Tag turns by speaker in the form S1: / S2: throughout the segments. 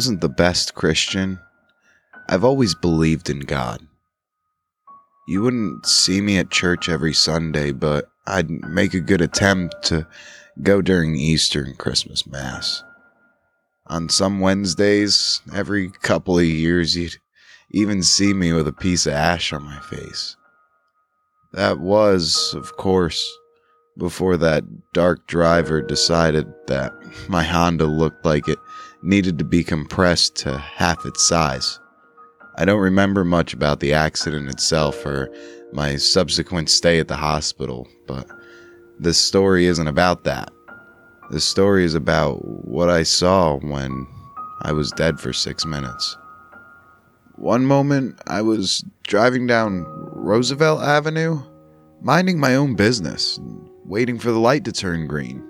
S1: Wasn't the best Christian, I've always believed in God. You wouldn't see me at church every Sunday, but I'd make a good attempt to go during Easter and Christmas Mass. On some Wednesdays, every couple of years, you'd even see me with a piece of ash on my face. That was, of course, before that dark driver decided that my Honda looked like it needed to be compressed to half its size. I don't remember much about the accident itself or my subsequent stay at the hospital, but this story isn't about that. This story is about what I saw when I was dead for six minutes. One moment, I was driving down Roosevelt Avenue, minding my own business, waiting for the light to turn green.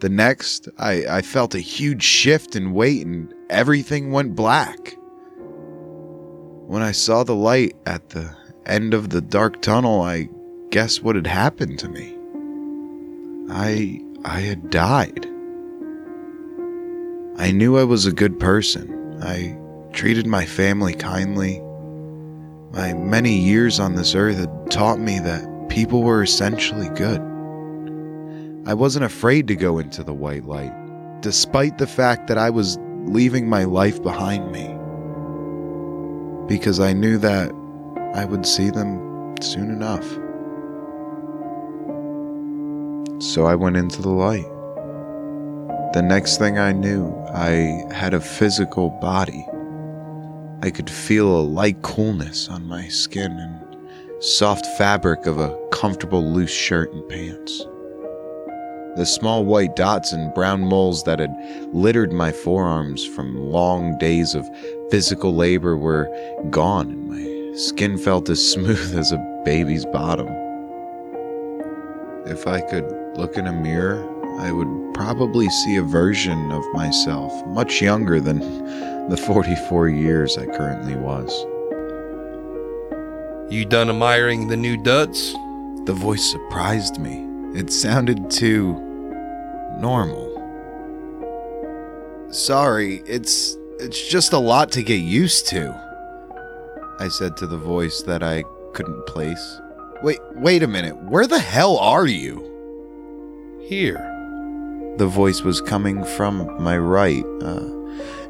S1: The next, I, I felt a huge shift in weight and everything went black. When I saw the light at the end of the dark tunnel, I guess what had happened to me. I I had died. I knew I was a good person. I treated my family kindly. My many years on this earth had taught me that people were essentially good. I wasn't afraid to go into the white light, despite the fact that I was leaving my life behind me. Because I knew that I would see them soon enough. So I went into the light. The next thing I knew, I had a physical body. I could feel a light coolness on my skin and soft fabric of a comfortable loose shirt and pants. The small white dots and brown moles that had littered my forearms from long days of physical labor were gone, and my skin felt as smooth as a baby's bottom. If I could look in a mirror, I would probably see a version of myself much younger than the 44 years I currently was.
S2: You done admiring the new duds?
S1: The voice surprised me. It sounded too normal. Sorry, it's it's just a lot to get used to. I said to the voice that I couldn't place. Wait, wait a minute. Where the hell are you?
S2: Here.
S1: The voice was coming from my right. Uh,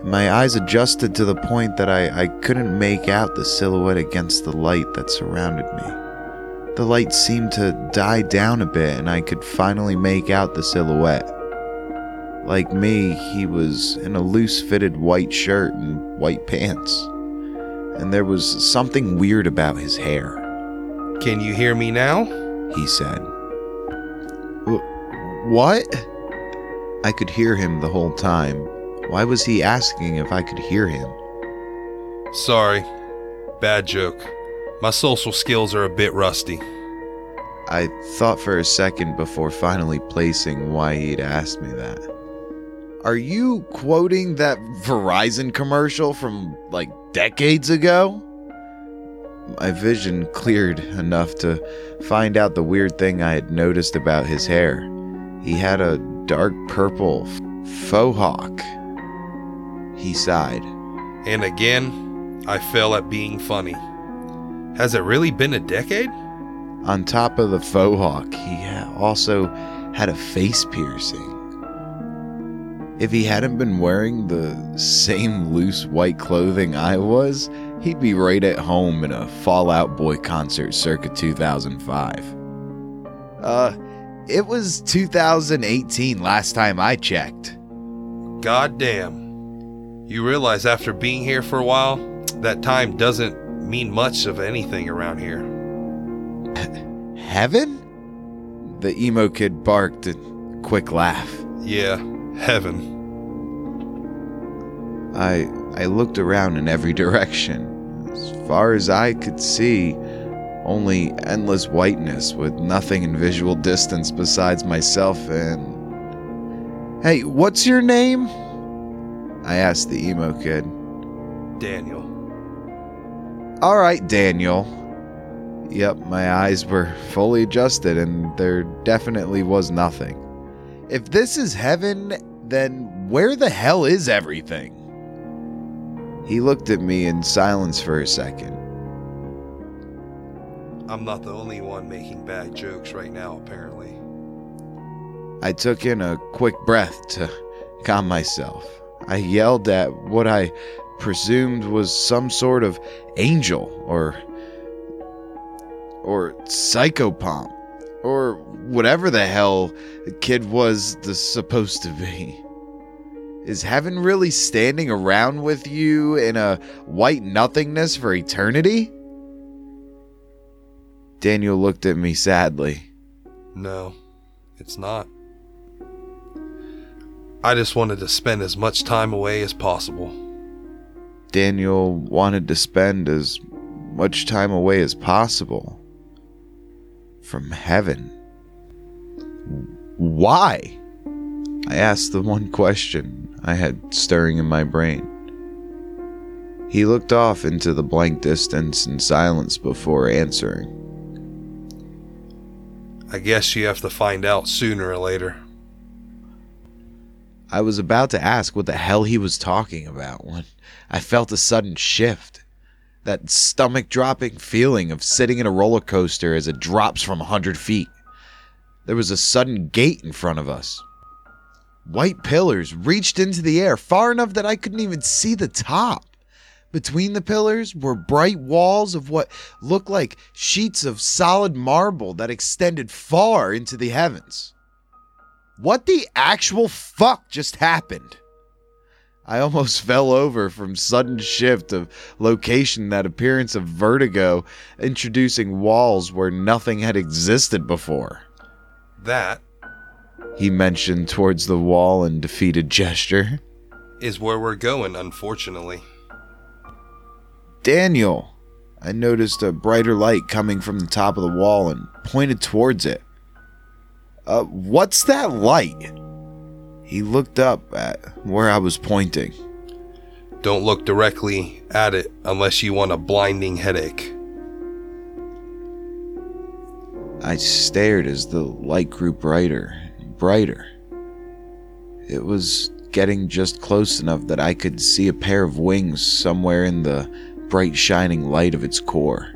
S1: my eyes adjusted to the point that I, I couldn't make out the silhouette against the light that surrounded me. The light seemed to die down a bit, and I could finally make out the silhouette. Like me, he was in a loose fitted white shirt and white pants. And there was something weird about his hair.
S2: Can you hear me now?
S1: He said. What? I could hear him the whole time. Why was he asking if I could hear him?
S2: Sorry. Bad joke. My social skills are a bit rusty.
S1: I thought for a second before finally placing why he'd asked me that. Are you quoting that Verizon commercial from like decades ago? My vision cleared enough to find out the weird thing I had noticed about his hair. He had a dark purple faux hawk. He sighed.
S2: And again, I fell at being funny. Has it really been a decade?
S1: On top of the faux hawk, he also had a face piercing. If he hadn't been wearing the same loose white clothing I was, he'd be right at home in a Fall Out Boy concert circa 2005. Uh, it was 2018 last time I checked.
S2: God damn. You realize after being here for a while, that time doesn't mean much of anything around here.
S1: Heaven? The emo kid barked a quick laugh.
S2: Yeah, heaven.
S1: I I looked around in every direction. As far as I could see, only endless whiteness with nothing in visual distance besides myself and Hey, what's your name? I asked the emo kid.
S2: Daniel.
S1: All right, Daniel. Yep, my eyes were fully adjusted and there definitely was nothing. If this is heaven, then where the hell is everything? He looked at me in silence for a second.
S2: I'm not the only one making bad jokes right now, apparently.
S1: I took in a quick breath to calm myself. I yelled at what I presumed was some sort of angel or or psychopomp or whatever the hell the kid was the supposed to be. Is heaven really standing around with you in a white nothingness for eternity? Daniel looked at me sadly.
S2: No, it's not. I just wanted to spend as much time away as possible.
S1: Daniel wanted to spend as much time away as possible from heaven. Why? I asked the one question I had stirring in my brain. He looked off into the blank distance in silence before answering.
S2: I guess you have to find out sooner or later.
S1: I was about to ask what the hell he was talking about when I felt a sudden shift. That stomach dropping feeling of sitting in a roller coaster as it drops from a 100 feet. There was a sudden gate in front of us. White pillars reached into the air far enough that I couldn't even see the top. Between the pillars were bright walls of what looked like sheets of solid marble that extended far into the heavens. What the actual fuck just happened? I almost fell over from sudden shift of location, that appearance of vertigo, introducing walls where nothing had existed before.
S2: That
S1: He mentioned towards the wall in defeated gesture.
S2: is where we're going, unfortunately.
S1: Daniel! I noticed a brighter light coming from the top of the wall and pointed towards it. Uh, what's that light? He looked up at where I was pointing.
S2: Don't look directly at it unless you want a blinding headache.
S1: I stared as the light grew brighter and brighter. It was getting just close enough that I could see a pair of wings somewhere in the bright shining light of its core.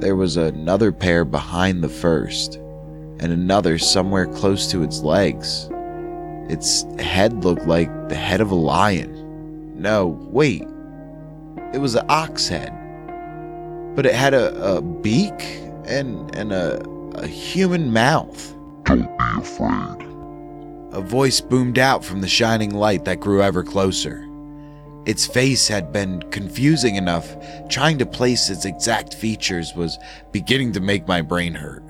S1: There was another pair behind the first, and another somewhere close to its legs. Its head looked like the head of a lion. No, wait. It was an ox head. But it had a, a beak and, and a, a human mouth.
S3: Don't be afraid.
S1: A voice boomed out from the shining light that grew ever closer. Its face had been confusing enough, trying to place its exact features was beginning to make my brain hurt.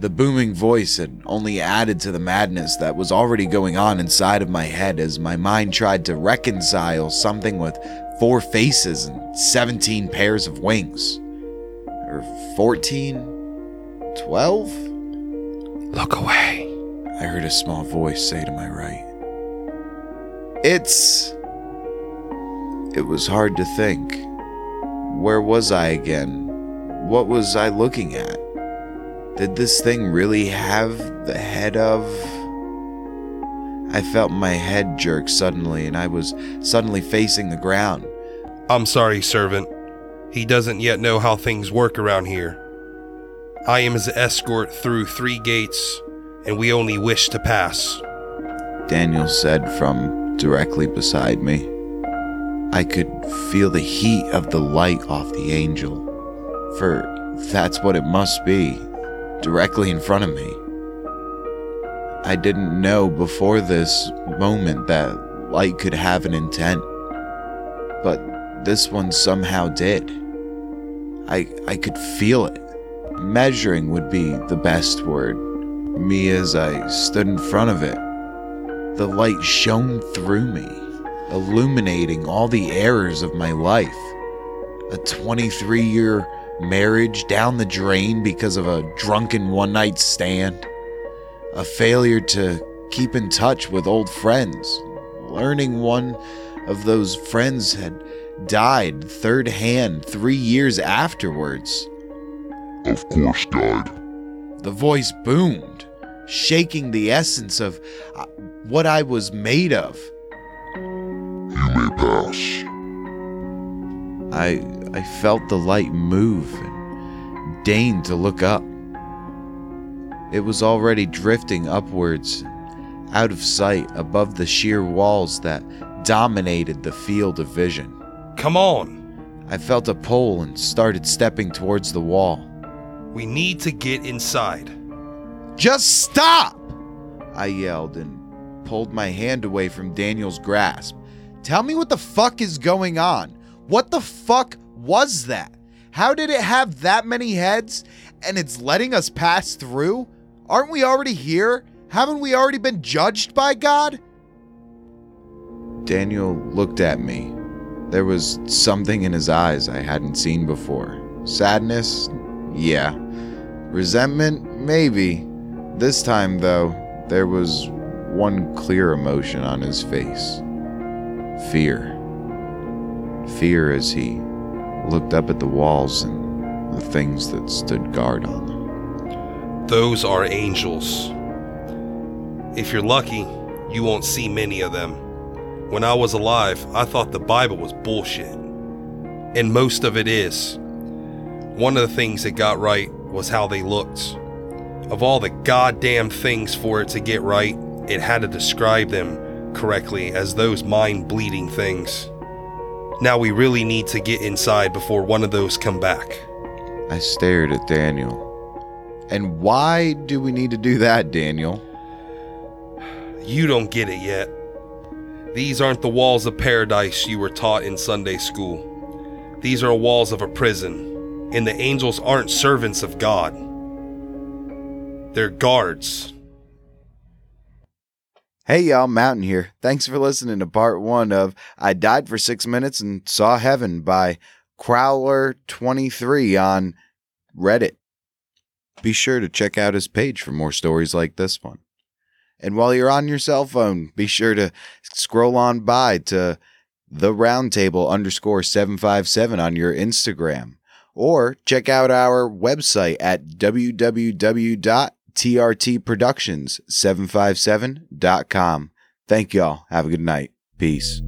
S1: The booming voice had only added to the madness that was already going on inside of my head as my mind tried to reconcile something with four faces and 17 pairs of wings. Or 14? 12?
S2: Look away.
S1: I heard a small voice say to my right. It's. It was hard to think. Where was I again? What was I looking at? Did this thing really have the head of. I felt my head jerk suddenly, and I was suddenly facing the ground.
S2: I'm sorry, servant. He doesn't yet know how things work around here. I am his escort through three gates, and we only wish to pass.
S1: Daniel said from directly beside me. I could feel the heat of the light off the angel, for that's what it must be, directly in front of me. I didn't know before this moment that light could have an intent, but this one somehow did. I, I could feel it. Measuring would be the best word. Me as I stood in front of it the light shone through me, illuminating all the errors of my life. A 23 year marriage down the drain because of a drunken one night stand. A failure to keep in touch with old friends. Learning one of those friends had died third hand three years afterwards.
S3: Of course, died.
S1: The voice boomed, shaking the essence of uh, what I was made of.
S3: You may pass.
S1: I I felt the light move and deigned to look up. It was already drifting upwards, out of sight above the sheer walls that dominated the field of vision.
S2: Come on.
S1: I felt a pull and started stepping towards the wall.
S2: We need to get inside.
S1: Just stop! I yelled and pulled my hand away from Daniel's grasp. Tell me what the fuck is going on. What the fuck was that? How did it have that many heads and it's letting us pass through? Aren't we already here? Haven't we already been judged by God? Daniel looked at me. There was something in his eyes I hadn't seen before. Sadness? Yeah. Resentment? Maybe. This time, though, there was one clear emotion on his face fear. Fear as he looked up at the walls and the things that stood guard on them.
S2: Those are angels. If you're lucky, you won't see many of them. When I was alive, I thought the Bible was bullshit. And most of it is. One of the things it got right was how they looked. Of all the goddamn things for it to get right, it had to describe them correctly as those mind bleeding things. Now we really need to get inside before one of those come back.
S1: I stared at Daniel. And why do we need to do that, Daniel?
S2: You don't get it yet. These aren't the walls of paradise you were taught in Sunday school. These are walls of a prison, and the angels aren't servants of God. They're guards.
S1: Hey y'all, Mountain here. Thanks for listening to part one of I Died for Six Minutes and Saw Heaven by Crowler23 on Reddit. Be sure to check out his page for more stories like this one. And while you're on your cell phone, be sure to scroll on by to the roundtable underscore 757 on your Instagram. Or check out our website at www.trtproductions757.com. Thank y'all. Have a good night. Peace.